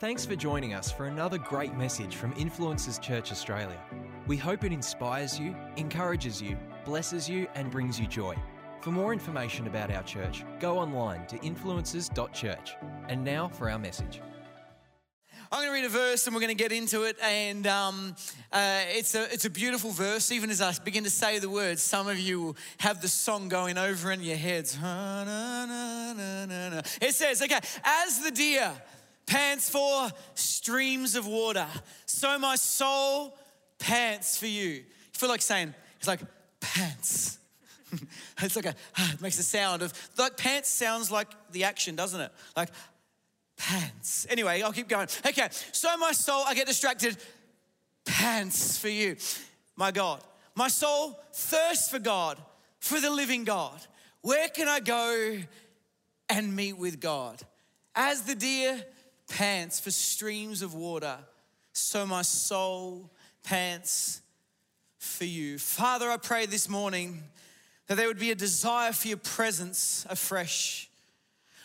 Thanks for joining us for another great message from Influencers Church Australia. We hope it inspires you, encourages you, blesses you, and brings you joy. For more information about our church, go online to influencers.church. And now for our message. I'm going to read a verse and we're going to get into it. And um, uh, it's, a, it's a beautiful verse. Even as I begin to say the words, some of you have the song going over in your heads. It says, okay, as the deer pants for streams of water, so my soul pants for you. You feel like saying, it's like pants. it's like a, ah, it makes a sound of, like pants sounds like the action, doesn't it? Like pants. Anyway, I'll keep going. Okay, so my soul, I get distracted. Pants for you, my God. My soul thirsts for God, for the living God. Where can I go and meet with God? As the deer pants for streams of water, so my soul pants for you. Father, I pray this morning that there would be a desire for your presence afresh.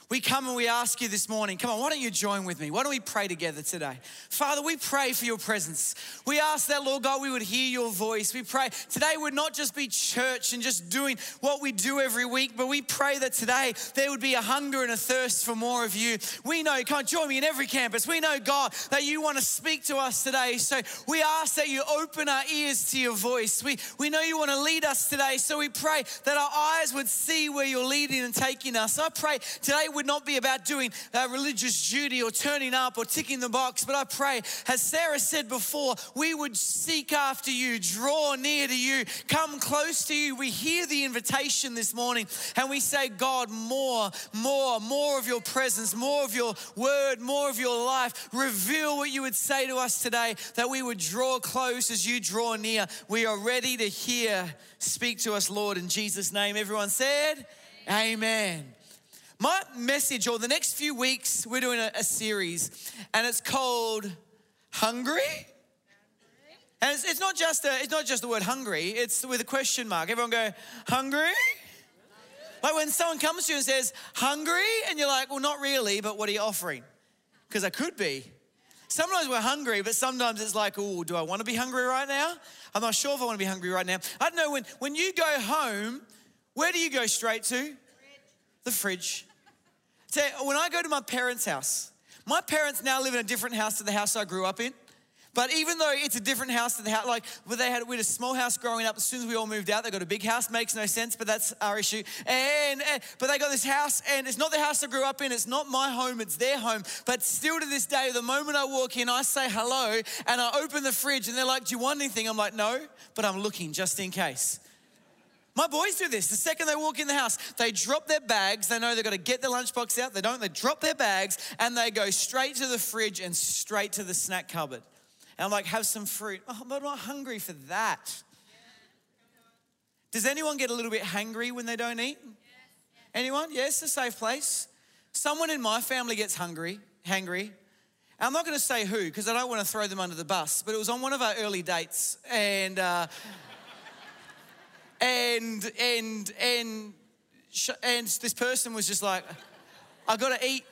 We come and we ask you this morning, come on, why don't you join with me? Why don't we pray together today? Father, we pray for your presence. We ask that, Lord God, we would hear your voice. We pray today would not just be church and just doing what we do every week, but we pray that today there would be a hunger and a thirst for more of you. We know, come on, join me in every campus. We know, God, that you want to speak to us today. So we ask that you open our ears to your voice. We, we know you want to lead us today. So we pray that our eyes would see where you're leading and taking us. I pray today would not be about doing uh, religious duty or turning up or ticking the box, but I pray, as Sarah said before, we would seek after you, draw near to you, come close to you. We hear the invitation this morning and we say, God, more, more, more of your presence, more of your word, more of your life. Reveal what you would say to us today, that we would draw close as you draw near. We are ready to hear. Speak to us, Lord, in Jesus' name. Everyone said, Amen. Amen. My message, or the next few weeks, we're doing a, a series, and it's called Hungry. And it's, it's, not just a, it's not just the word hungry, it's with a question mark. Everyone go, hungry? Like when someone comes to you and says, hungry, and you're like, well, not really, but what are you offering? Because I could be. Sometimes we're hungry, but sometimes it's like, oh, do I want to be hungry right now? I'm not sure if I want to be hungry right now. I don't know, when, when you go home, where do you go straight to? the fridge. So when I go to my parents' house, my parents now live in a different house to the house I grew up in. But even though it's a different house to the house, like they had, we had a small house growing up. As soon as we all moved out, they got a big house. Makes no sense, but that's our issue. And, and but they got this house, and it's not the house I grew up in. It's not my home. It's their home. But still to this day, the moment I walk in, I say hello, and I open the fridge, and they're like, "Do you want anything?" I'm like, "No," but I'm looking just in case. My boys do this. The second they walk in the house, they drop their bags. They know they've got to get their lunchbox out. They don't. They drop their bags and they go straight to the fridge and straight to the snack cupboard. And I'm like, have some fruit. Oh, I'm not hungry for that. Does anyone get a little bit hungry when they don't eat? Anyone? Yes, a safe place. Someone in my family gets hungry, hangry. I'm not going to say who because I don't want to throw them under the bus, but it was on one of our early dates. And uh, and and and and this person was just like, I gotta eat.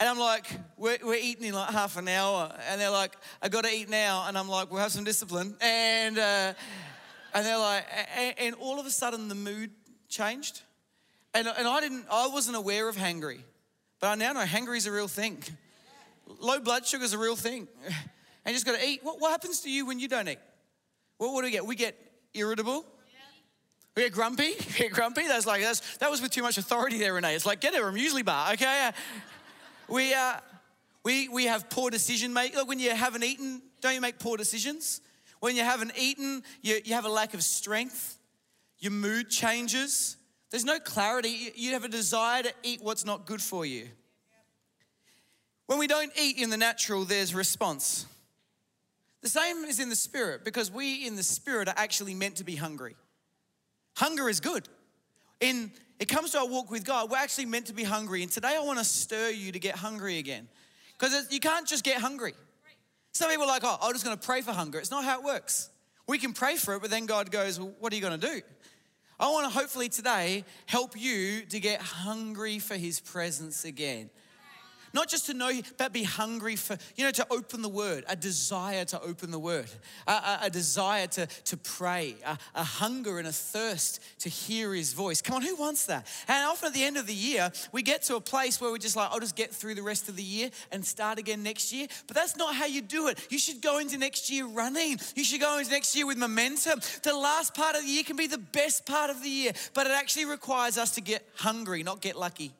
And I'm like, we're, we're eating in like half an hour. And they're like, I gotta eat now. And I'm like, we'll have some discipline. And, uh, and they're like, and, and, all of a sudden the mood changed. And, and I didn't, I wasn't aware of hangry. But I now know hangry is a real thing. Low blood sugar is a real thing. And you just gotta eat. What, what happens to you when you don't eat? What, what do we get? We get irritable. We get grumpy. We get grumpy. That's like that's that was with too much authority there, Renee. It's like get her a muesli bar, okay? We uh, we we have poor decision making. Look, when you haven't eaten, don't you make poor decisions? When you haven't eaten, you, you have a lack of strength. Your mood changes. There's no clarity. You have a desire to eat what's not good for you. When we don't eat in the natural, there's response. The same is in the spirit because we in the spirit are actually meant to be hungry. Hunger is good. In it comes to our walk with God, we're actually meant to be hungry. And today I want to stir you to get hungry again. Because you can't just get hungry. Some people are like, oh, I'm just going to pray for hunger. It's not how it works. We can pray for it, but then God goes, well, what are you going to do? I want to hopefully today help you to get hungry for his presence again. Not just to know but be hungry for, you know, to open the word, a desire to open the word, a, a, a desire to, to pray, a, a hunger and a thirst to hear his voice. Come on, who wants that? And often at the end of the year, we get to a place where we're just like, I'll just get through the rest of the year and start again next year. But that's not how you do it. You should go into next year running. You should go into next year with momentum. The last part of the year can be the best part of the year, but it actually requires us to get hungry, not get lucky.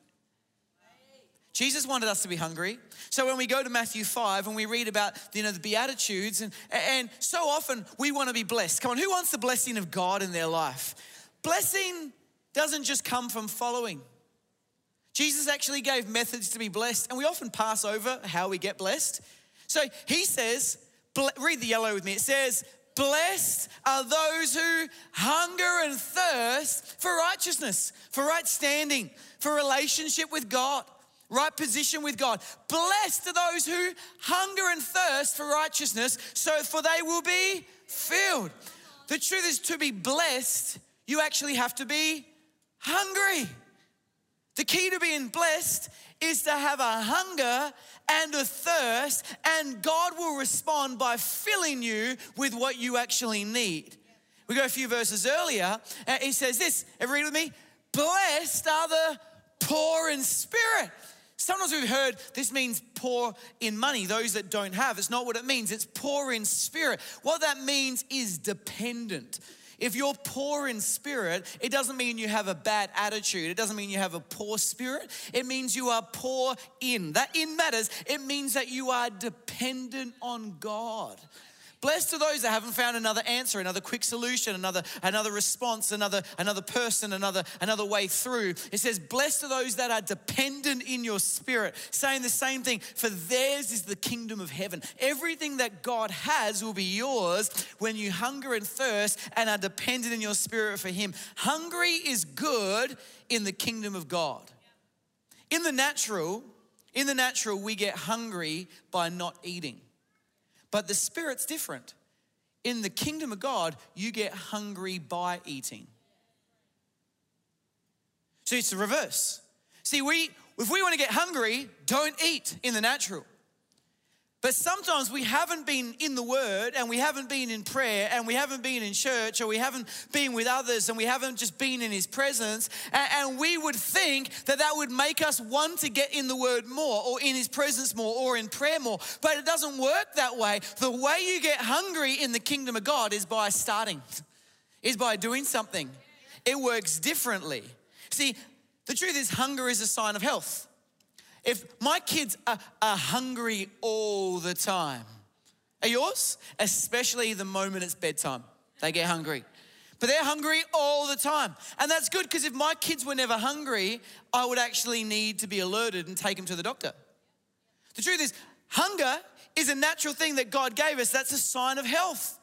Jesus wanted us to be hungry. So when we go to Matthew 5 and we read about you know the beatitudes and and so often we want to be blessed. Come on, who wants the blessing of God in their life? Blessing doesn't just come from following. Jesus actually gave methods to be blessed and we often pass over how we get blessed. So he says, read the yellow with me. It says, Blessed are those who hunger and thirst for righteousness, for right standing, for relationship with God right position with God. Blessed are those who hunger and thirst for righteousness, so for they will be filled. The truth is, to be blessed, you actually have to be hungry. The key to being blessed is to have a hunger and a thirst, and God will respond by filling you with what you actually need. We go a few verses earlier, and he says this, everybody read with me? Blessed are the poor in spirit. Sometimes we've heard this means poor in money, those that don't have. It's not what it means, it's poor in spirit. What that means is dependent. If you're poor in spirit, it doesn't mean you have a bad attitude. It doesn't mean you have a poor spirit. It means you are poor in. That in matters. It means that you are dependent on God. Blessed are those that haven't found another answer, another quick solution, another, another response, another, another person, another, another way through. It says, Blessed are those that are dependent in your spirit, saying the same thing, for theirs is the kingdom of heaven. Everything that God has will be yours when you hunger and thirst and are dependent in your spirit for Him. Hungry is good in the kingdom of God. In the natural, in the natural, we get hungry by not eating. But the Spirit's different. In the kingdom of God, you get hungry by eating. So it's the reverse. See, we if we want to get hungry, don't eat in the natural. But sometimes we haven't been in the Word and we haven't been in prayer and we haven't been in church or we haven't been with others and we haven't just been in His presence. And, we would think that that would make us want to get in the Word more or in His presence more or in prayer more. But it doesn't work that way. The way you get hungry in the kingdom of God is by starting, is by doing something. It works differently. See, the truth is, hunger is a sign of health. If my kids are, are hungry all the time, are yours? Especially the moment it's bedtime, they get hungry. But they're hungry all the time. And that's good because if my kids were never hungry, I would actually need to be alerted and take them to the doctor. The truth is, hunger is a natural thing that God gave us. That's a sign of health.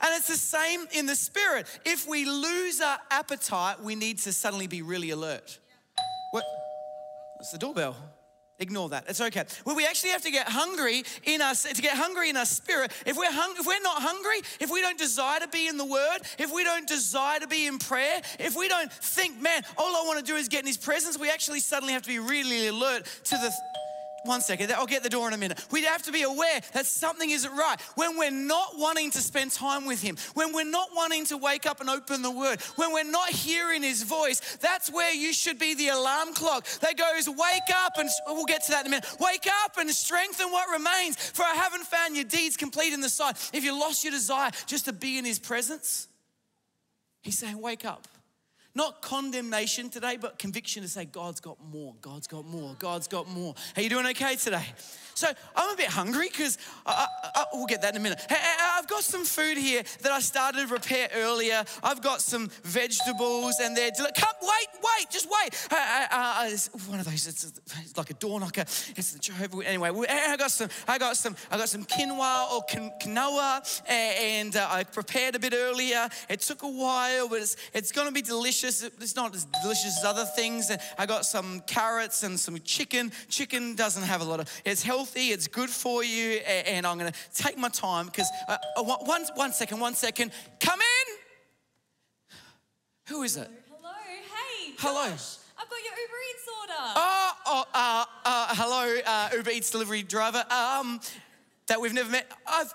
And it's the same in the spirit. If we lose our appetite, we need to suddenly be really alert. What? That's the doorbell. Ignore that. It's okay. Well, we actually have to get hungry in us to get hungry in our spirit. If we're hung, if we're not hungry, if we don't desire to be in the Word, if we don't desire to be in prayer, if we don't think, man, all I want to do is get in His presence, we actually suddenly have to be really alert to the one second, I'll get the door in a minute. We have to be aware that something isn't right. When we're not wanting to spend time with Him, when we're not wanting to wake up and open the Word, when we're not hearing His voice, that's where you should be the alarm clock that goes, Wake up, and we'll get to that in a minute. Wake up and strengthen what remains, for I haven't found your deeds complete in the sight. If you lost your desire just to be in His presence, He's saying, Wake up. Not condemnation today, but conviction to say, God's got more, God's got more, God's got more. Are you doing okay today? So I'm a bit hungry because we'll get that in a minute. I've got some food here that I started to prepare earlier. I've got some vegetables and they're come wait, wait, just wait. Uh, uh, one of those. It's, it's, like a door knocker. It's the Jehovah. Anyway, I got some. I got some. I got some quinoa or quinoa, and uh, I prepared a bit earlier. It took a while, but it's it's going to be delicious. It's not as delicious as other things. And I got some carrots and some chicken. Chicken doesn't have a lot of. It's healthy it's good for you, and I'm gonna take my time because uh, uh one, one second, one second. Come in. Who is it? Hello, hey. Hello. Josh. I've got your Uber Eats order. Oh, oh uh, uh, hello, uh, Uber Eats delivery driver. Um, that we've never met. I've,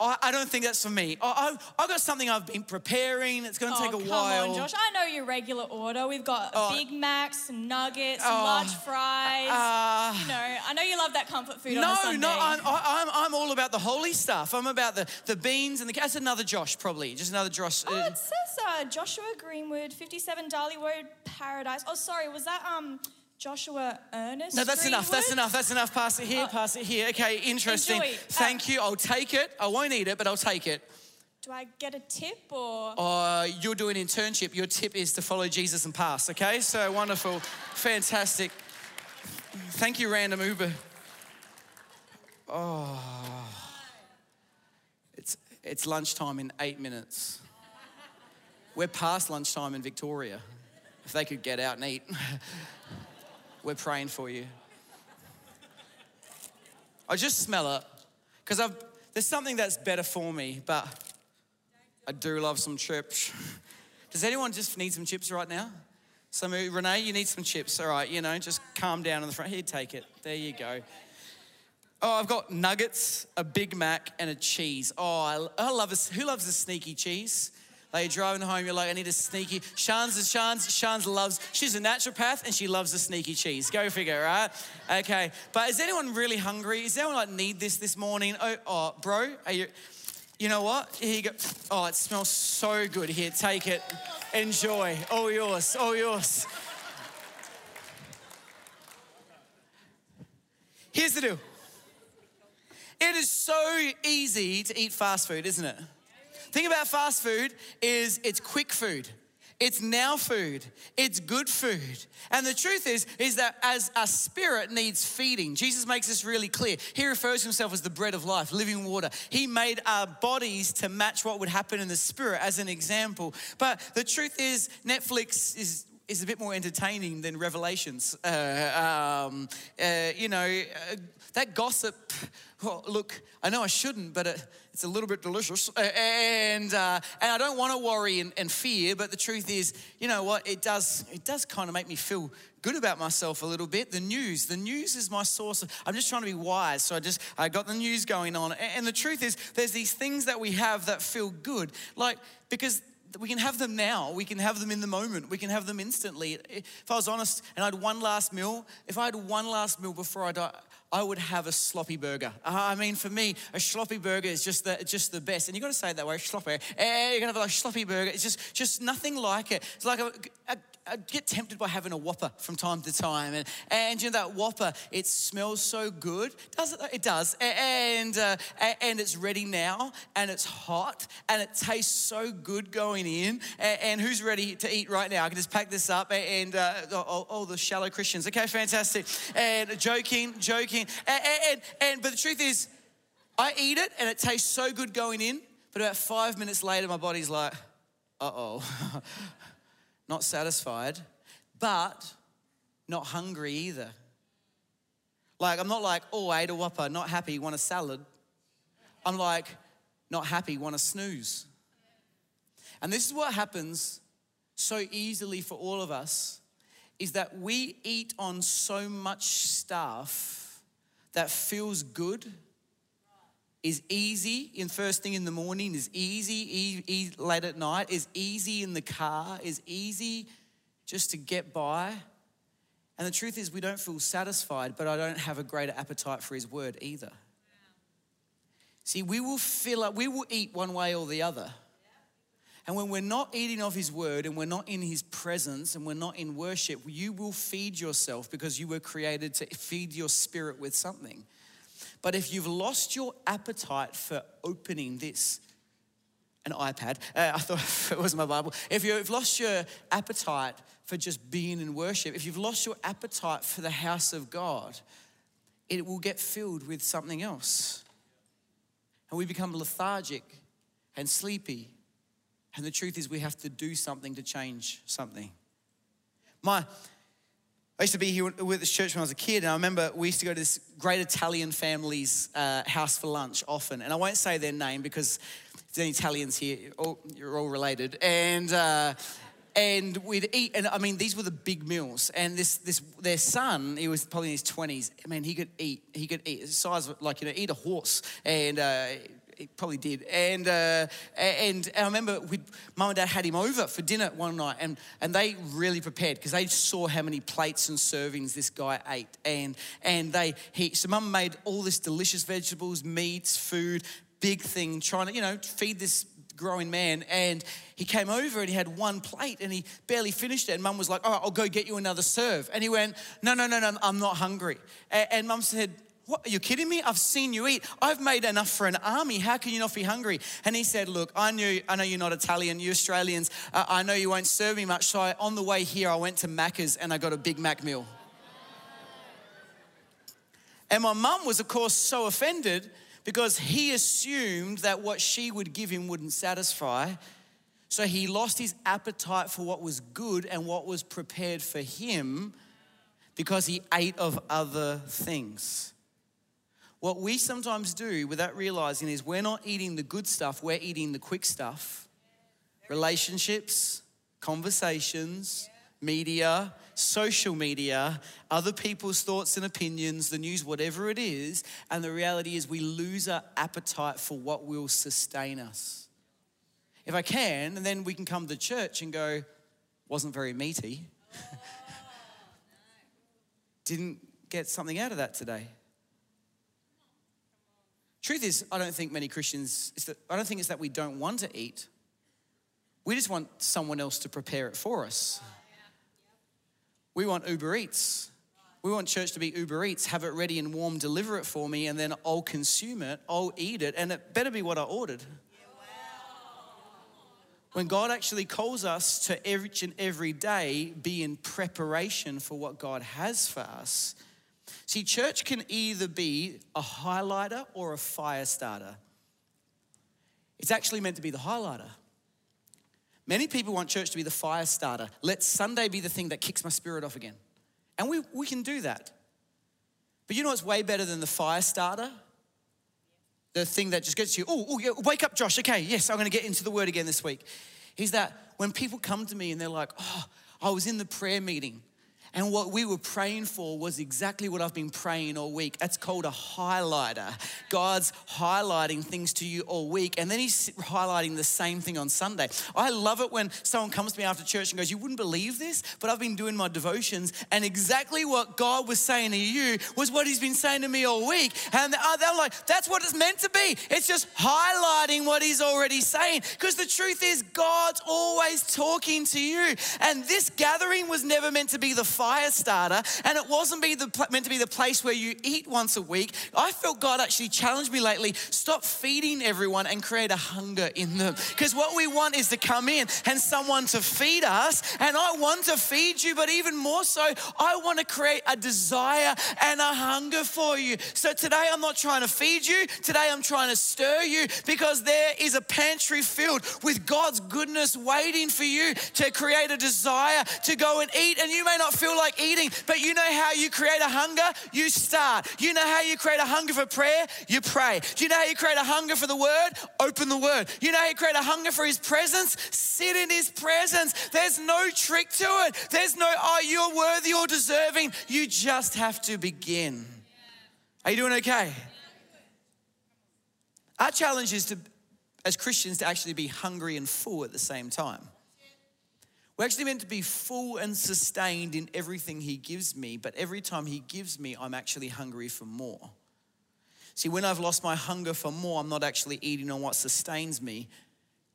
I, I don't think that's for me. I, I, I've got something I've been preparing. It's going to Oh, take a come while. on, Josh. I know your regular order. We've got Oh. Big Macs, nuggets, Oh. large fries. Uh, you know, I know you love that comfort food no, no, I'm, I- I'm, I'm all about the holy stuff. I'm about the, the beans and the. That's another Josh, probably. Just another Josh. Oh, uh, it says uh, Joshua Greenwood, 57 Darley Road, Paradise. Oh, sorry, was that um Joshua Ernest? no, that's enough. That's enough. That's enough. Pass it here. pass it here. Okay, interesting. Enjoy. Uh, Thank you. I'll take it. I won't eat it, but I'll take it. Do I get a tip or? Uh, you're doing internship. Your tip is to follow Jesus and pass. Okay, so wonderful, fantastic. Thank you, random Uber. Oh, it's it's lunchtime in eight minutes. We're past lunchtime in Victoria. If they could get out and eat, we're praying for you. I just smell it because I've there's something that's better for me, but I do love some chips. Does anyone just need some chips right now? Some Renee, you need some chips. All right, you know, just calm down in the front. Here, take it. There you go. Oh, I've got nuggets, a Big Mac, and a cheese. Oh, I, I love a, who loves a sneaky cheese? Like you're driving home, you're like, I need a sneaky. Shan's, is Shan's, Shan's loves, she's a naturopath and she loves a sneaky cheese. Go figure, right? Okay, but is anyone really hungry? Is anyone like need this this morning? Oh, oh bro, are you, you know what? Here you go. Oh, it smells so good. Here, take it. Enjoy. All yours, all yours. Here's the deal. It is so easy to eat fast food, isn't it? Thing about fast food is it's quick food. It's now food. It's good food. And the truth is, is that as a spirit needs feeding, Jesus makes this really clear. He refers to himself as the bread of life, living water. He made our bodies to match what would happen in the spirit as an example. But the truth is, Netflix is is a bit more entertaining than Revelations. Uh, um, uh, you know, uh, that gossip, well, look, I know I shouldn't, but it, it's a little bit delicious. Uh, and, uh, and I don't want to worry and, and fear, but the truth is, you know what, it does, it does kind of make me feel good about myself a little bit. The news, the news is my source. Of, I'm just trying to be wise, so I just I got the news going on. And, and the truth is, there's these things that we have that feel good, like because we can have them now. We can have them in the moment. We can have them instantly. If I was honest and I had one last meal, if I had one last meal before I die, I would have a sloppy burger. Uh, I mean, for me, a sloppy burger is just the, just the best. And you've got to say it that way, sloppy. Eh, you're gonna have a sloppy burger. It's just, just nothing like it. It's like a, a I get tempted by having a Whopper from time to time, and and you know that Whopper, it smells so good, does it? It does, and uh, and it's ready now, and it's hot, and it tastes so good going in. And, and who's ready to eat right now? I can just pack this up, and uh, all, all the shallow Christians. Okay, fantastic. And joking, joking, and, and and but the truth is, I eat it, and it tastes so good going in. But about five minutes later, my body's like, uh oh. not satisfied, but not hungry either. Like, I'm not like, oh, I ate a whopper, not happy, want a salad. I'm like, not happy, want a snooze. And this is what happens so easily for all of us is that we eat on so much stuff that feels good is easy in first thing in the morning, is easy e- e- late at night, is easy in the car, is easy just to get by. And the truth is, we don't feel satisfied, but I don't have a greater appetite for His word either. See, we will fill up, we will eat one way or the other. And when we're not eating of His word and we're not in His presence and we're not in worship, you will feed yourself because you were created to feed your spirit with something. But if you've lost your appetite for opening this, an iPad, uh, I thought it was my Bible. If you've lost your appetite for just being in worship, if you've lost your appetite for the house of God, it will get filled with something else. And we become lethargic and sleepy. And the truth is, we have to do something to change something. My I used to be here with this church when I was a kid, and I remember we used to go to this great Italian family's uh, house for lunch often. And I won't say their name because if there's any Italians here, all, you're all related. And, uh, and we'd eat. And I mean, these were the big meals. And this, this, their son, he was probably in his twenties. I mean, he could eat. He could eat. The size of like you know, eat a horse. And uh, he probably did. And uh, and I remember we, mum and dad had him over for dinner one night, and and they really prepared because they saw how many plates and servings this guy ate, and and they he so mum made all this delicious vegetables, meats, food, big thing, trying to you know feed this growing man. And he came over and he had one plate and he barely finished it. And mum was like all right i'll go get you another serve. And he went no no no no i'm not hungry. And, and mum said what, are you kidding me? I've seen you eat. I've made enough for an army. How can you not be hungry? And he said, Look, I knew, I know you're not Italian, you Australians. Uh, I know you won't serve me much. So I, on the way here, I went to Macca's and I got a Big Mac meal. And my mum was, of course, so offended because he assumed that what she would give him wouldn't satisfy. So he lost his appetite for what was good and what was prepared for him because he ate of other things. What we sometimes do without realizing is we're not eating the good stuff, we're eating the quick stuff. Relationships, conversations, media, social media, other people's thoughts and opinions, the news, whatever it is. And the reality is we lose our appetite for what will sustain us. If I can, and then we can come to church and go, wasn't very meaty. Didn't get something out of that today. Truth is, I don't think many Christians, that, I don't think it's that we don't want to eat. We just want someone else to prepare it for us. We want Uber Eats. We want church to be Uber Eats, have it ready and warm, deliver it for me, and then I'll consume it, I'll eat it, and it better be what I ordered. When God actually calls us to each and every day be in preparation for what God has for us, See, church can either be a highlighter or a fire starter. It's actually meant to be the highlighter. Many people want church to be the fire starter. Let Sunday be the thing that kicks my spirit off again. And we, we can do that. But you know what's way better than the fire starter? The thing that just gets you, oh, yeah, wake up, Josh. Okay, yes, I'm going to get into the word again this week. Is that when people come to me and they're like, oh, I was in the prayer meeting and what we were praying for was exactly what I've been praying all week. That's called a highlighter. God's highlighting things to you all week, and then He's highlighting the same thing on Sunday. I love it when someone comes to me after church and goes, You wouldn't believe this, but I've been doing my devotions, and exactly what God was saying to you was what He's been saying to me all week. And they're like, That's what it's meant to be. It's just highlighting what He's already saying. Because the truth is, God's always talking to you. And this gathering was never meant to be the fire starter, and it wasn't be the, meant to be the place where you eat once a week. I felt God actually challenged me lately stop feeding everyone and create a hunger in them. Because what we want is to come in and someone to feed us, and I want to feed you, but even more so, I want to create a desire and a hunger for you. So today, I'm not trying to feed you, today, I'm trying to stir you because there is a pantry filled with God's goodness waiting for you to create a desire to go and eat, and you may not feel feel like eating, but you know how you create a hunger? You start. You know how you create a hunger for prayer? You pray. Do you know how you create a hunger for the word? Open the word. You know how you create a hunger for his presence? Sit in his presence. There's no trick to it. There's no, oh, you're worthy or deserving. You just have to begin. Are you doing okay? Our challenge is to, as Christians, to actually be hungry and full at the same time. We're actually meant to be full and sustained in everything He gives me, but every time He gives me, I'm actually hungry for more. See, when I've lost my hunger for more, I'm not actually eating on what sustains me.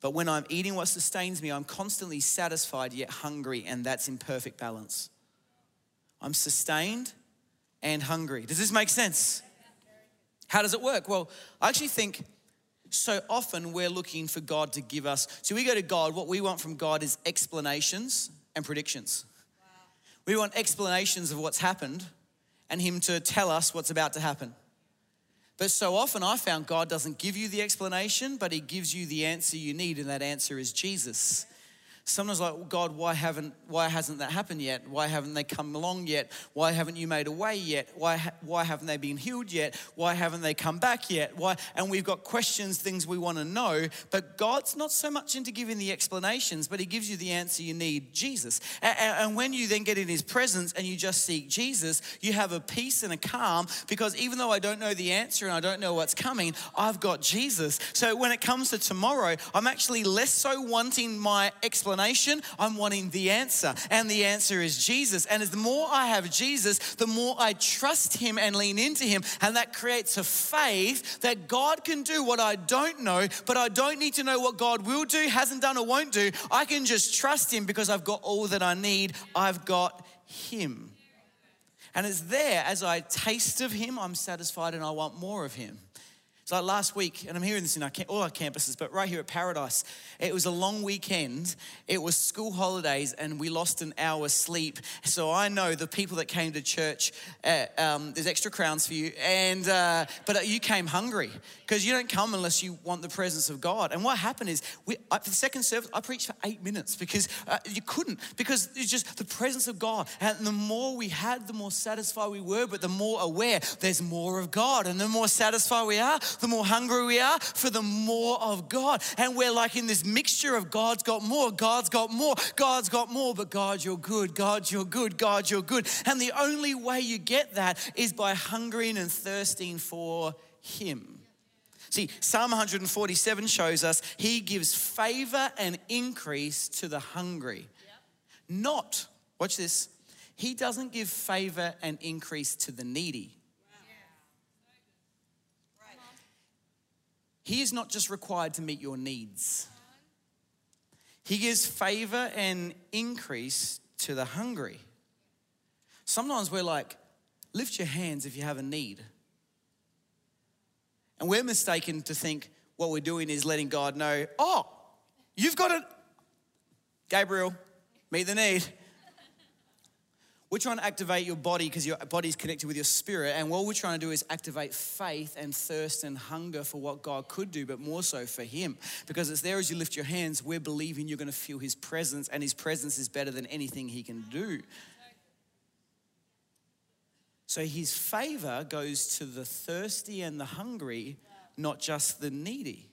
But when I'm eating what sustains me, I'm constantly satisfied yet hungry, and that's in perfect balance. I'm sustained and hungry. Does this make sense? How does it work? Well, I actually think so often we're looking for God to give us. So we go to God, what we want from God is explanations and predictions. Wow. We want explanations of what's happened and Him to tell us what's about to happen. But so often I found God doesn't give you the explanation, but He gives you the answer you need, and that answer is Jesus. Sometimes like, oh, God, why haven't why hasn't that happened yet? Why haven't they come along yet? Why haven't you made a way yet? Why why haven't they been healed yet? Why haven't they come back yet? Why and we've got questions, things we want to know, but God's not so much into giving the explanations, but he gives you the answer you need, Jesus. And, and when you then get in his presence and you just seek Jesus, you have a peace and a calm because even though I don't know the answer and I don't know what's coming, I've got Jesus. So when it comes to tomorrow, I'm actually less so wanting my explanation explanation, I'm wanting the answer. And the answer is Jesus. And as the more I have Jesus, the more I trust him and lean into him. And that creates a faith that God can do what I don't know, but I don't need to know what God will do, hasn't done, or won't do. I can just trust him because I've got all that I need. I've got him. And it's there as I taste of him, I'm satisfied and I want more of him. It's like last week, and I'm hearing this in our, all our campuses, but right here at Paradise, it was a long weekend. It was school holidays, and we lost an hour's sleep. So I know the people that came to church, uh, um, there's extra crowns for you, and uh, but you came hungry because you don't come unless you want the presence of God. And what happened is, we, for the second service, I preached for eight minutes because uh, you couldn't, because it's just the presence of God. And the more we had, the more satisfied we were, but the more aware there's more of God, and the more satisfied we are the more hungry we are for the more of God. And we're like in this mixture of God's got more, God's got more, God's got more, but God, you're good, God, you're good, God, you're good. And the only way you get that is by hungering and thirsting for Him. See, Psalm 147 shows us He gives favor and increase to the hungry. Not, watch this, He doesn't give favor and increase to the needy. He is not just required to meet your needs, He gives favor and increase to the hungry. Sometimes we're like, lift your hands if you have a need. And we're mistaken to think what we're doing is letting God know, oh, you've got it. Gabriel, meet the need. We're trying to activate your body because your body's connected with your spirit. And what we're trying to do is activate faith and thirst and hunger for what God could do, but more so for Him. Because it's there as you lift your hands, we're believing you're going to feel His presence, and His presence is better than anything He can do. So His favor goes to the thirsty and the hungry, not just the needy.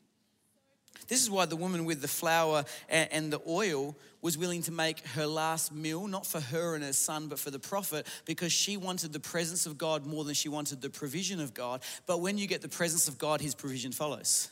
This is why the woman with the flour and the oil was willing to make her last meal, not for her and her son, but for the prophet, because she wanted the presence of God more than she wanted the provision of God. But when you get the presence of God, his provision follows.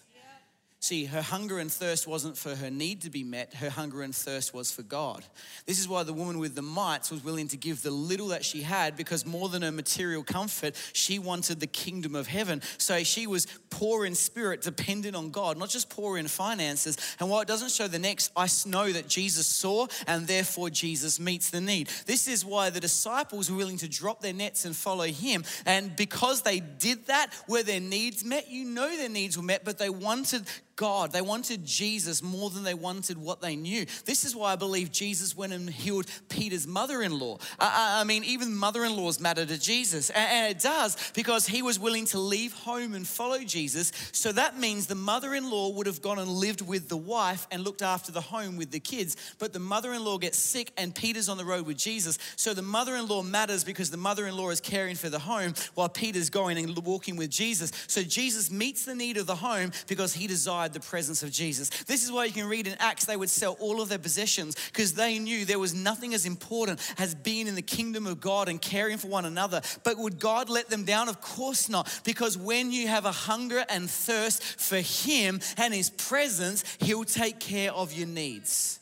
See, her hunger and thirst wasn't for her need to be met, her hunger and thirst was for God. This is why the woman with the mites was willing to give the little that she had because more than her material comfort, she wanted the kingdom of heaven. So she was poor in spirit, dependent on God, not just poor in finances. And while it doesn't show the next, I know that Jesus saw and therefore Jesus meets the need. This is why the disciples were willing to drop their nets and follow him. And because they did that, were their needs met? You know their needs were met, but they wanted God. They wanted Jesus more than they wanted what they knew. This is why I believe Jesus went and healed Peter's mother in law. I, mean, even mother in laws matter to Jesus. And it does because he was willing to leave home and follow Jesus. So that means the mother in law would have gone and lived with the wife and looked after the home with the kids. But the mother in law gets sick and Peter's on the road with Jesus. So the mother in law matters because the mother in law is caring for the home while Peter's going and walking with Jesus. So Jesus meets the need of the home because he the presence of Jesus. This is why you can read in Acts, they would sell all of their possessions because they knew there was nothing as important as being in the kingdom of God and caring for one another. But would God let them down? Of course not. Because when you have a hunger and thirst for Him and His presence, He'll take care of your needs.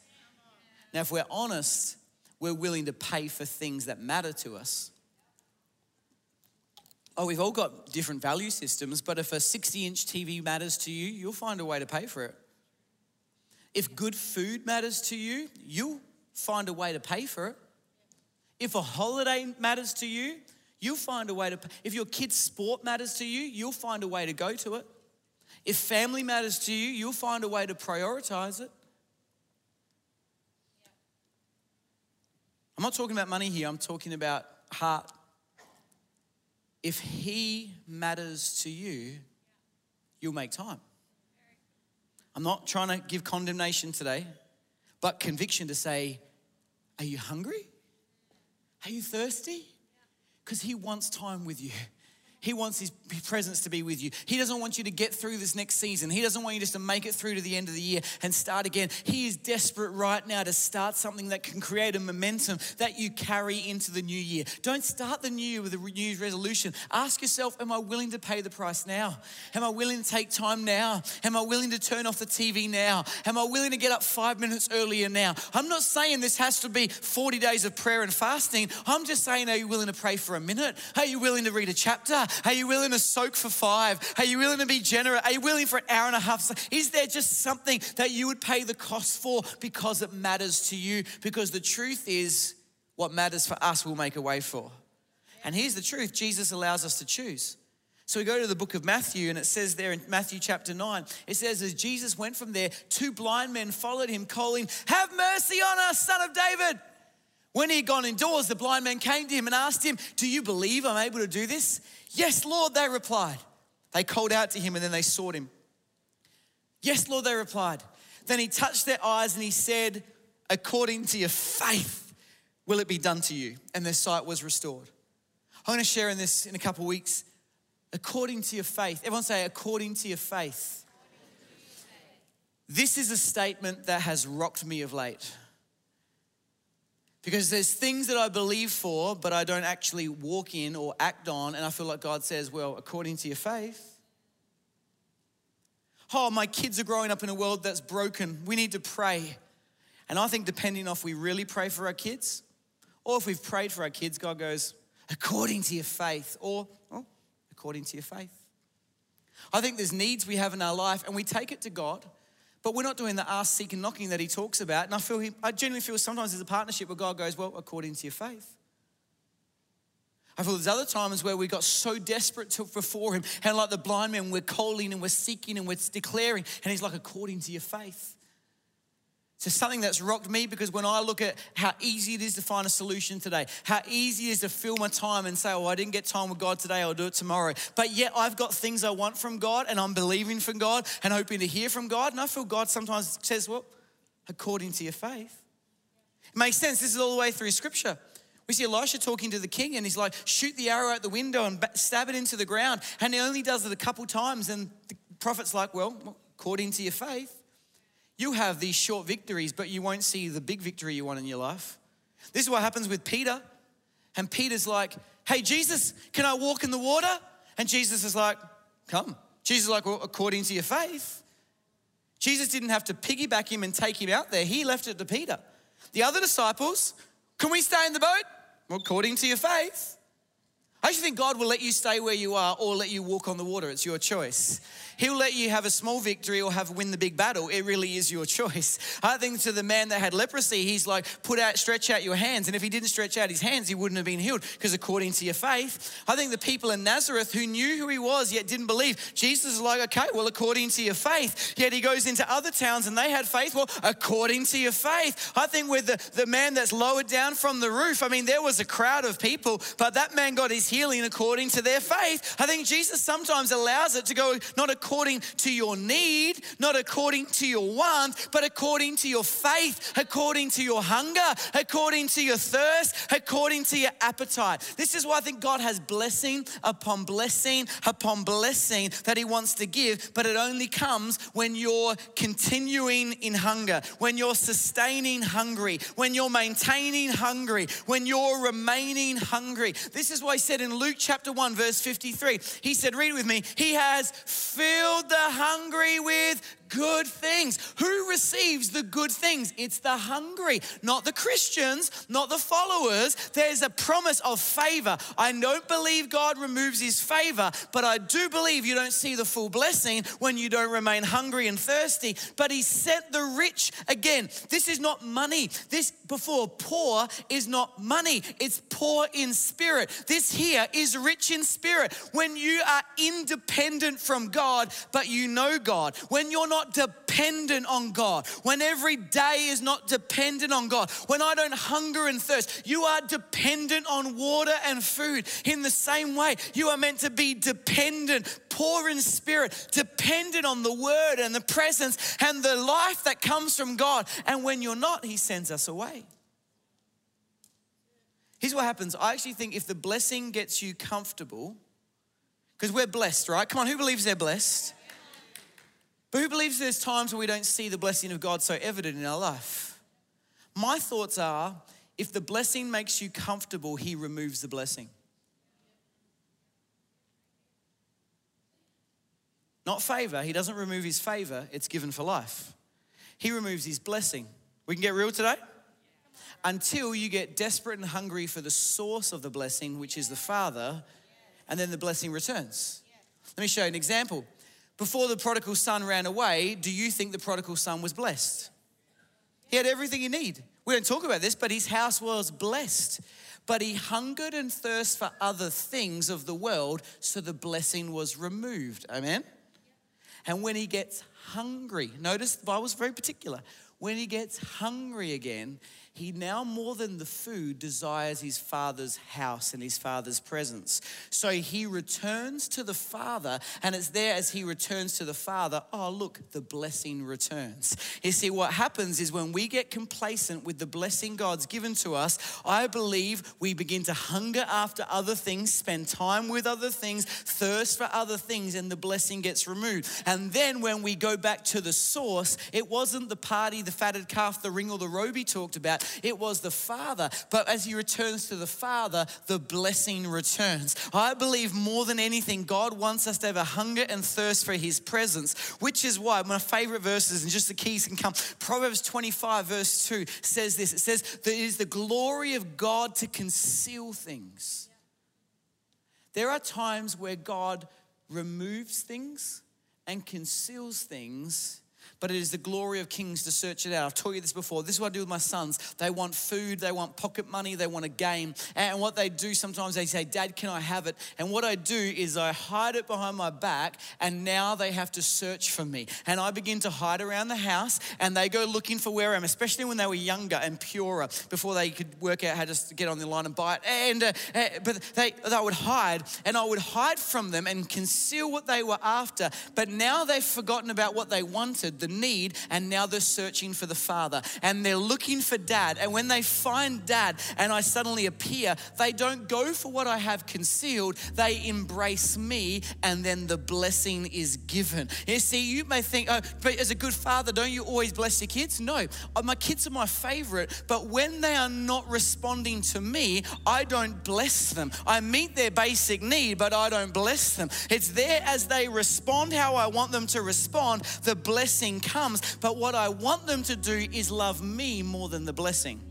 Now, if we're honest, we're willing to pay for things that matter to us oh, we've all got different value systems, but if a 60 inch TV matters to you, you'll find a way to pay for it. If good food matters to you, you'll find a way to pay for it. If a holiday matters to you, you'll find a way to pay. If your kid's sport matters to you, you'll find a way to go to it. If family matters to you, you'll find a way to prioritize it. I'm not talking about money here, I'm talking about heart if He matters to you, you'll make time. I'm not trying to give condemnation today, but conviction to say, Are you hungry? Are you thirsty? Because He wants time with you. He wants his presence to be with you. He doesn't want you to get through this next season. He doesn't want you just to make it through to the end of the year and start again. He is desperate right now to start something that can create a momentum that you carry into the new year. Don't start the new year with a New resolution. Ask yourself, Am I willing to pay the price now? Am I willing to take time now? Am I willing to turn off the TV now? Am I willing to get up five minutes earlier now? I'm not saying this has to be 40 days of prayer and fasting. I'm just saying, Are you willing to pray for a minute? Are you willing to read a chapter? Are you willing to soak for five? Are you willing to be generous? Are you willing for an hour and a half? Is there just something that you would pay the cost for because it matters to you? Because the truth is, what matters for us, we'll make a way for. And here's the truth Jesus allows us to choose. So we go to the book of Matthew, and it says there in Matthew chapter 9, it says, As Jesus went from there, two blind men followed him, calling, Have mercy on us, son of David. When he had gone indoors, the blind man came to him and asked him, Do you believe I'm able to do this? Yes, Lord, they replied. They called out to him and then they sought him. Yes, Lord, they replied. Then he touched their eyes and he said, According to your faith, will it be done to you? And their sight was restored. I'm going to share in this in a couple weeks. According to your faith. Everyone say, according to your faith. This is a statement that has rocked me of late. Because there's things that I believe for, but I don't actually walk in or act on, and I feel like God says, well, according to your faith. Oh, my kids are growing up in a world that's broken. We need to pray. And I think depending on if we really pray for our kids, or if we've prayed for our kids, God goes, according to your faith, or oh, according to your faith. I think there's needs we have in our life, and we take it to God but we're not doing the ask, seek, and knocking that he talks about. And I feel he, I genuinely feel sometimes there's a partnership where God goes, Well, according to your faith. I feel there's other times where we got so desperate to, before him, and like the blind man, we're calling and we're seeking and we're declaring, and he's like, according to your faith. So something that's rocked me because when I look at how easy it is to find a solution today, how easy it is to fill my time and say, oh, I didn't get time with God today, I'll do it tomorrow. But yet I've got things I want from God and I'm believing from God and hoping to hear from God. And I feel God sometimes says, well, according to your faith. It makes sense. This is all the way through scripture. We see Elisha talking to the king and he's like, shoot the arrow out the window and stab it into the ground. And he only does it a couple times. And the prophet's like, well, according to your faith. You have these short victories, but you won't see the big victory you want in your life. This is what happens with Peter. And Peter's like, Hey, Jesus, can I walk in the water? And Jesus is like, Come. Jesus is like, Well, according to your faith. Jesus didn't have to piggyback him and take him out there, he left it to Peter. The other disciples, Can we stay in the boat? Well, according to your faith. I actually think God will let you stay where you are or let you walk on the water. It's your choice. He'll let you have a small victory or have win the big battle. It really is your choice. I think to the man that had leprosy, he's like, put out, stretch out your hands. And if he didn't stretch out his hands, he wouldn't have been healed because according to your faith. I think the people in Nazareth who knew who he was yet didn't believe, Jesus is like, okay, well, according to your faith. Yet he goes into other towns and they had faith. Well, according to your faith. I think with the, the man that's lowered down from the roof, I mean, there was a crowd of people, but that man got his healing according to their faith. I think Jesus sometimes allows it to go not according according to your need, not according to your want, but according to your faith, according to your hunger, according to your thirst, according to your appetite. This is why I think God has blessing upon blessing upon blessing that He wants to give, but it only comes when you're continuing in hunger, when you're sustaining hungry, when you're maintaining hungry, when you're remaining hungry. This is why He said in Luke chapter 1, verse 53, He said, Read with me, He has filled filled the hungry with good things. Who receives the good things? It's the hungry, not the Christians, not the followers. There's a promise of favor. I don't believe God removes his favor, but I do believe you don't see the full blessing when you don't remain hungry and thirsty. But he sent the rich again. This is not money. This before poor is not money, it's poor in spirit. This here is rich in spirit. When you are independent from God, but you know God. When you're not dependent on God. When every day is not dependent on God. When I don't hunger and thirst. You are dependent on water and food. In the same way, you are meant to be dependent, poor in spirit, dependent on the word and the presence and the life that comes from God. And when you're not, He sends us away. Here's what happens I actually think if the blessing gets you comfortable, because we're blessed, right? Come on, who believes they're blessed? But who believes there's times where we don't see the blessing of God so evident in our life? My thoughts are if the blessing makes you comfortable, He removes the blessing. Not favor, He doesn't remove His favor, it's given for life. He removes His blessing. We can get real today? until you get desperate and hungry for the source of the blessing, which is the Father, and then the blessing returns. Let me show you an example. Before the prodigal son ran away, do you think the prodigal son was blessed? He had everything he needed. We don't talk about this, but his house was blessed. But he hungered and thirsted for other things of the world, so the blessing was removed. Amen? And when he gets hungry, notice the Bible's very particular. When he gets hungry again, he now more than the food desires his father's house and his father's presence. So he returns to the father, and it's there as he returns to the father. Oh, look, the blessing returns. You see, what happens is when we get complacent with the blessing God's given to us, I believe we begin to hunger after other things, spend time with other things, thirst for other things, and the blessing gets removed. And then when we go back to the source, it wasn't the party, the fatted calf, the ring, or the robe he talked about it was the Father. But as he returns to the Father, the blessing returns. I believe more than anything, God wants us to have a hunger and thirst for his presence, which is why my favorite verses, and just the keys can come. Proverbs 25, verse 2 says this it says, it is the glory of God to conceal things. There are times where God removes things and conceals things but it is the glory of kings to search it out. I've told you this before. This is what I do with my sons. They want food, they want pocket money, they want a game. And what they do sometimes, they say, Dad, can I have it? And what I do is I hide it behind my back, and now they have to search for me. And I begin to hide around the house, and they go looking for where I am, especially when they were younger and purer, before they could work out how to get on the line and buy it. And uh, uh, but they, they would hide, and I would hide from them and conceal what they were after. But now they've forgotten about what they wanted. The need and now they're searching for the father and they're looking for dad. And when they find dad and I suddenly appear, they don't go for what I have concealed, they embrace me and then the blessing is given. You see, you may think, oh, but as a good father, don't you always bless your kids? No, uh, my kids are my favorite, but when they are not responding to me, I don't bless them. I meet their basic need, but I don't bless them. It's there as they respond how I want them to respond, the blessing comes. But what I want them to do is love me more than the blessing.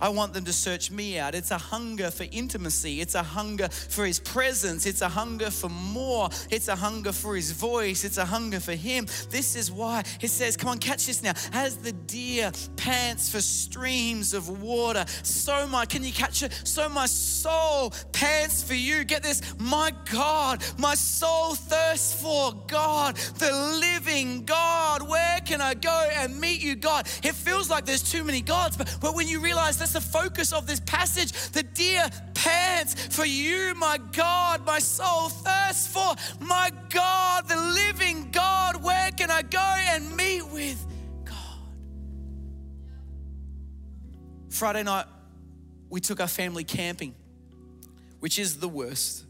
I want them to search me out. It's a hunger for intimacy. It's a hunger for His presence. It's a hunger for more. It's a hunger for His voice. It's a hunger for Him. This is why He says, Come on, catch this now. As the deer pants for streams of water, so my, can you catch it? So my soul pants for you. Get this, my God, my soul thirsts for God, the living God. Where can I go and meet you, God? It feels like there's too many gods, but, but when you realize that's the focus of this passage. The deer pants for you, my God. My soul thirsts for my God, the living God. Where can I go and meet with God? Friday night, we took our family camping, which is the worst.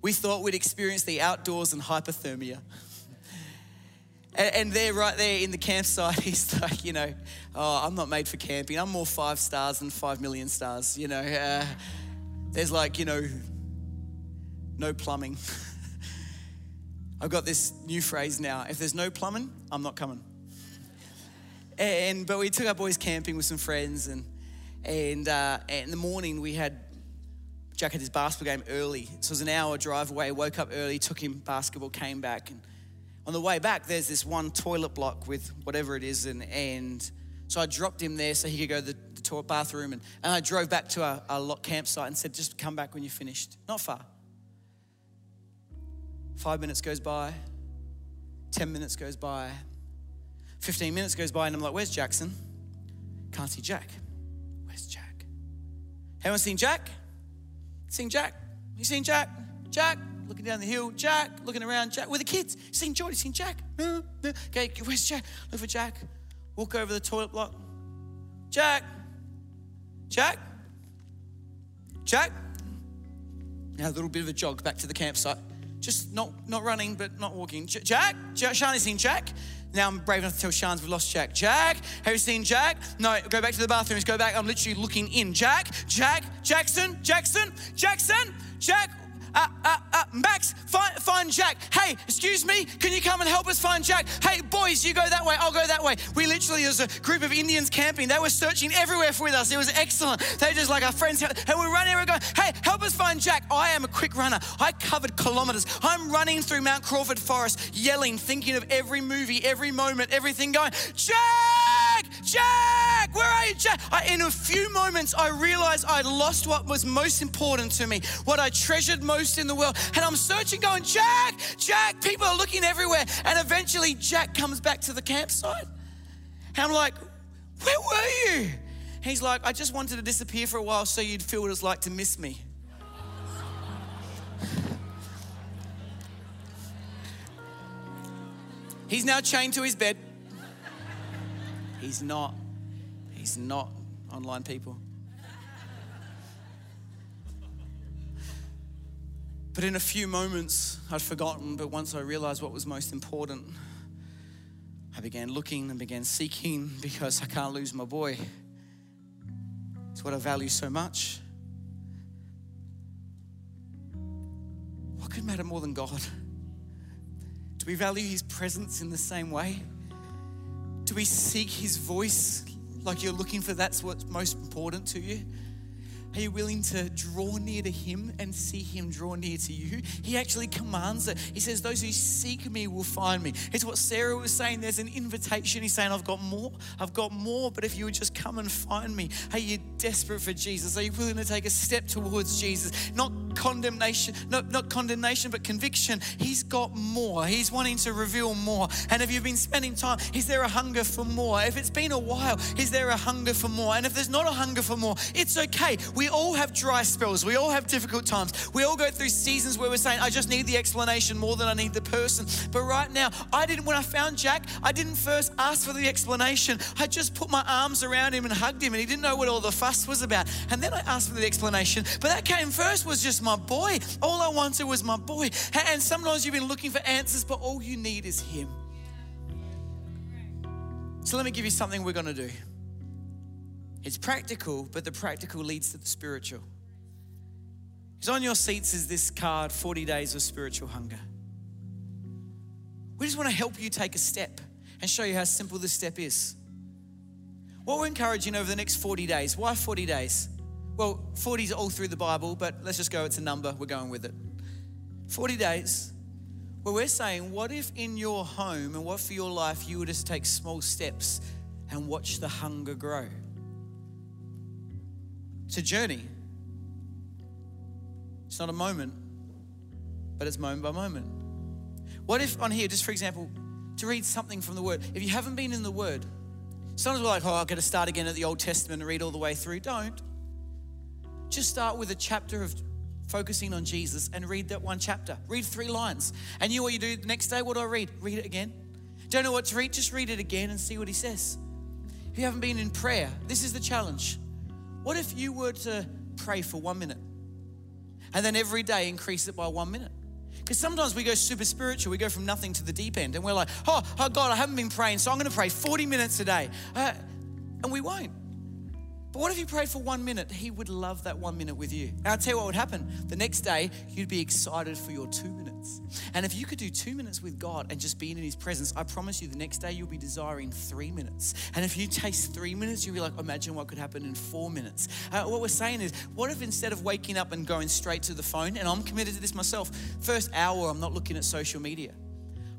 We thought we'd experience the outdoors and hypothermia. And, and there, right there in the campsite, he's like, you know, oh, I'm not made for camping. I'm more five stars than five million stars. You know, uh, there's like, you know, no plumbing. I've got this new phrase now. If there's no plumbing, I'm not coming. And but we took our boys camping with some friends, and and, uh, and in the morning we had Jack had his basketball game early, so it was an hour drive away. Woke up early, took him basketball, came back, and on the way back, there's this one toilet block with whatever it is, and, and So I dropped him there so he could go to the, the toilet bathroom. And, and I drove back to lot campsite and said, just come back when you're finished. Not far. Five minutes goes by, 10 minutes goes by, 15 minutes goes by, and I'm like, where's Jackson? Can't see Jack. Where's Jack? Anyone seen Jack? Seen Jack? You seen Jack? Jack? Looking down the hill. Jack? Looking around. Jack? With the kids. Seen Jordy? Seen Jack? No. Okay, where's Jack? Look for Jack. Walk over the toilet block. Jack? Jack? Jack? Now a little bit of a jog back to the campsite. Just not, not running, but not walking. J- Jack? Jack? Shani's seen Jack? Now I'm brave enough to tell Shans we've lost Jack. Jack, have you seen Jack? No, go back to the bathrooms. Go back. I'm literally looking in. Jack, Jack, Jackson, Jackson, Jackson, Jack. Uh, uh, uh, Max, find, find Jack. Hey, excuse me, can you come and help us find Jack? Hey, boys, you go that way, I'll go that way. We literally, as a group of Indians camping, they were searching everywhere for with us. It was excellent. They just like our friends, and we are running, we're going, hey, help us find Jack. I am a quick runner. I covered kilometers. I'm running through Mount Crawford Forest, yelling, thinking of every movie, every moment, everything going, Jack, Jack, where are you, Jack? I, in a few moments, I realized I'd lost what was most important to me, what I treasured most in the world. And I'm searching, going, Jack, Jack, people are looking everywhere. And eventually, Jack comes back to the campsite. And I'm like, where were you? He's like, I just wanted to disappear for a while so you'd feel what it's like to miss me. He's now chained to his bed. He's not. He's not online people. But in a few moments, I'd forgotten, but once I realized what was most important, I began looking and began seeking because I can't lose my boy. It's what I value so much. What could matter more than God? Do we value His presence in the same way? Do we seek His voice like you're looking for that's what's most important to you? Are you willing to draw near to Him and see Him draw near to you? He actually commands it. He says, Those who seek me will find me. It's what Sarah was saying. There's an invitation. He's saying, I've got more. I've got more. But if you would just come and find me, are you desperate for Jesus? Are you willing to take a step towards Jesus? Not condemnation, not, not condemnation, but conviction. He's got more. He's wanting to reveal more. And if you've been spending time, is there a hunger for more? If it's been a while, is there a hunger for more? And if there's not a hunger for more, it's okay. We all have dry spells. We all have difficult times. We all go through seasons where we're saying, I just need the explanation more than I need the person. But right now, I didn't, when I found Jack, I didn't first ask for the explanation. I just put my arms around him and hugged him, and he didn't know what all the fuss was about. And then I asked for the explanation. But that came first was just my boy. All I wanted was my boy. And sometimes you've been looking for answers, but all you need is him. So let me give you something we're going to do. It's practical, but the practical leads to the spiritual. Because on your seats is this card 40 days of spiritual hunger. We just want to help you take a step and show you how simple this step is. What we're encouraging over the next 40 days, why 40 days? Well, 40 is all through the Bible, but let's just go, it's a number, we're going with it. 40 days where we're saying, what if in your home and what for your life you would just take small steps and watch the hunger grow? It's a journey. It's not a moment, but it's moment by moment. What if on here, just for example, to read something from the Word, if you haven't been in the Word, sometimes we're like, oh, I've got to start again at the Old Testament and read all the way through. Don't. Just start with a chapter of focusing on Jesus and read that one chapter. Read three lines. And you what you do the next day? What do I read? Read it again. Don't know what to read? Just read it again and see what he says. If you haven't been in prayer, this is the challenge. What if you were to pray for one minute and then every day increase it by one minute? Because sometimes we go super spiritual, we go from nothing to the deep end, and we're like, oh, oh God, I haven't been praying, so I'm going to pray 40 minutes a day. Uh, and we won't. But what if you prayed for one minute? He would love that one minute with you. And I'll tell you what would happen. The next day, you'd be excited for your two minutes. And if you could do two minutes with God and just be in His presence, I promise you the next day you'll be desiring three minutes. And if you taste three minutes, you'll be like, imagine what could happen in four minutes. Uh, what we're saying is, what if instead of waking up and going straight to the phone, and I'm committed to this myself, first hour I'm not looking at social media.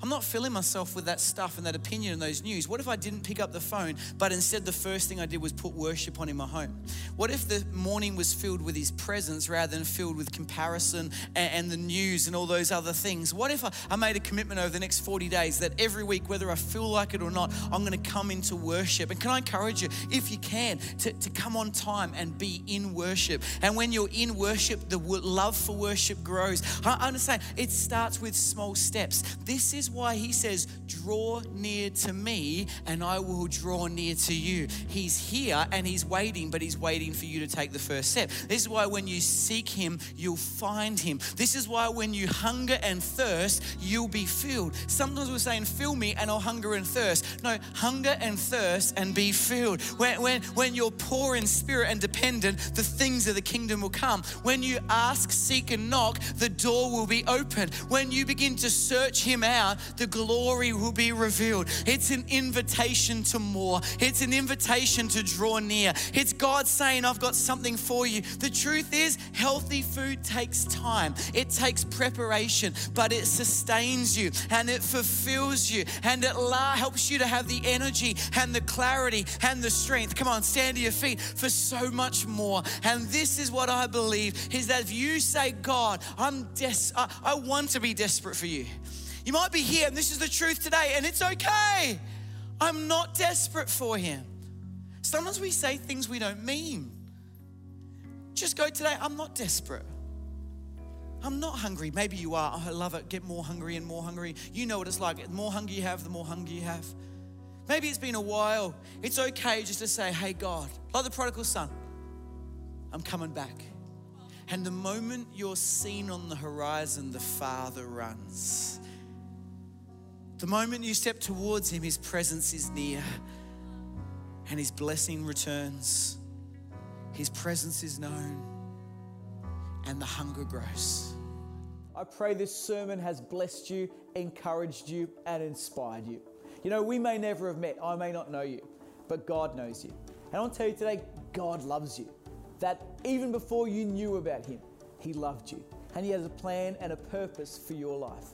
I'm not filling myself with that stuff and that opinion and those news. What if I didn't pick up the phone, but instead the first thing I did was put worship on in my home? What if the morning was filled with His presence rather than filled with comparison and, and the news and all those other things? What if I, I made a commitment over the next 40 days that every week, whether I feel like it or not, I'm going to come into worship? And can I encourage you, if you can, to, to come on time and be in worship? And when you're in worship, the love for worship grows. I understand it starts with small steps. This is why he says, Draw near to me, and I will draw near to you. He's here and he's waiting, but he's waiting for you to take the first step. This is why when you seek him, you'll find him. This is why when you hunger and thirst, you'll be filled. Sometimes we're saying, Fill me, and I'll hunger and thirst. No, hunger and thirst and be filled. When, when, when you're poor in spirit and dependent, the things of the kingdom will come. When you ask, seek, and knock, the door will be opened. When you begin to search him out, the glory will be revealed. It's an invitation to more, it's an invitation to draw near. It's God saying, I've got something for you. The truth is, healthy food takes time, it takes preparation, but it sustains you and it fulfills you and it helps you to have the energy and the clarity and the strength. Come on, stand to your feet for so much more. And this is what I believe is that if you say, God, I'm des- I, I want to be desperate for you. You might be here and this is the truth today, and it's okay. I'm not desperate for Him. Sometimes we say things we don't mean. Just go today, I'm not desperate. I'm not hungry. Maybe you are. Oh, I love it. Get more hungry and more hungry. You know what it's like. The more hunger you have, the more hunger you have. Maybe it's been a while. It's okay just to say, hey, God, like the prodigal son, I'm coming back. And the moment you're seen on the horizon, the Father runs. The moment you step towards Him, His presence is near and His blessing returns. His presence is known and the hunger grows. I pray this sermon has blessed you, encouraged you, and inspired you. You know, we may never have met, I may not know you, but God knows you. And I want to tell you today, God loves you. That even before you knew about Him, He loved you. And He has a plan and a purpose for your life.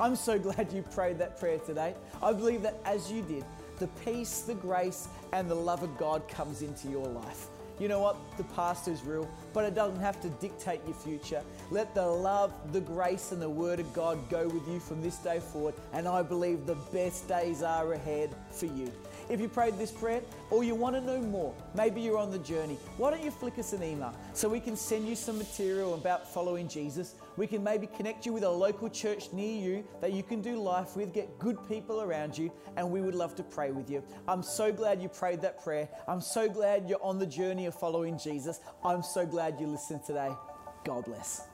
I'm so glad you prayed that prayer today. I believe that as you did, the peace, the grace, and the love of God comes into your life. You know what? The past is real, but it doesn't have to dictate your future. Let the love, the grace, and the Word of God go with you from this day forward, and I believe the best days are ahead for you. If you prayed this prayer or you want to know more, maybe you're on the journey, why don't you flick us an email so we can send you some material about following Jesus? We can maybe connect you with a local church near you that you can do life with, get good people around you, and we would love to pray with you. I'm so glad you prayed that prayer. I'm so glad you're on the journey of following Jesus. I'm so glad you listened today. God bless.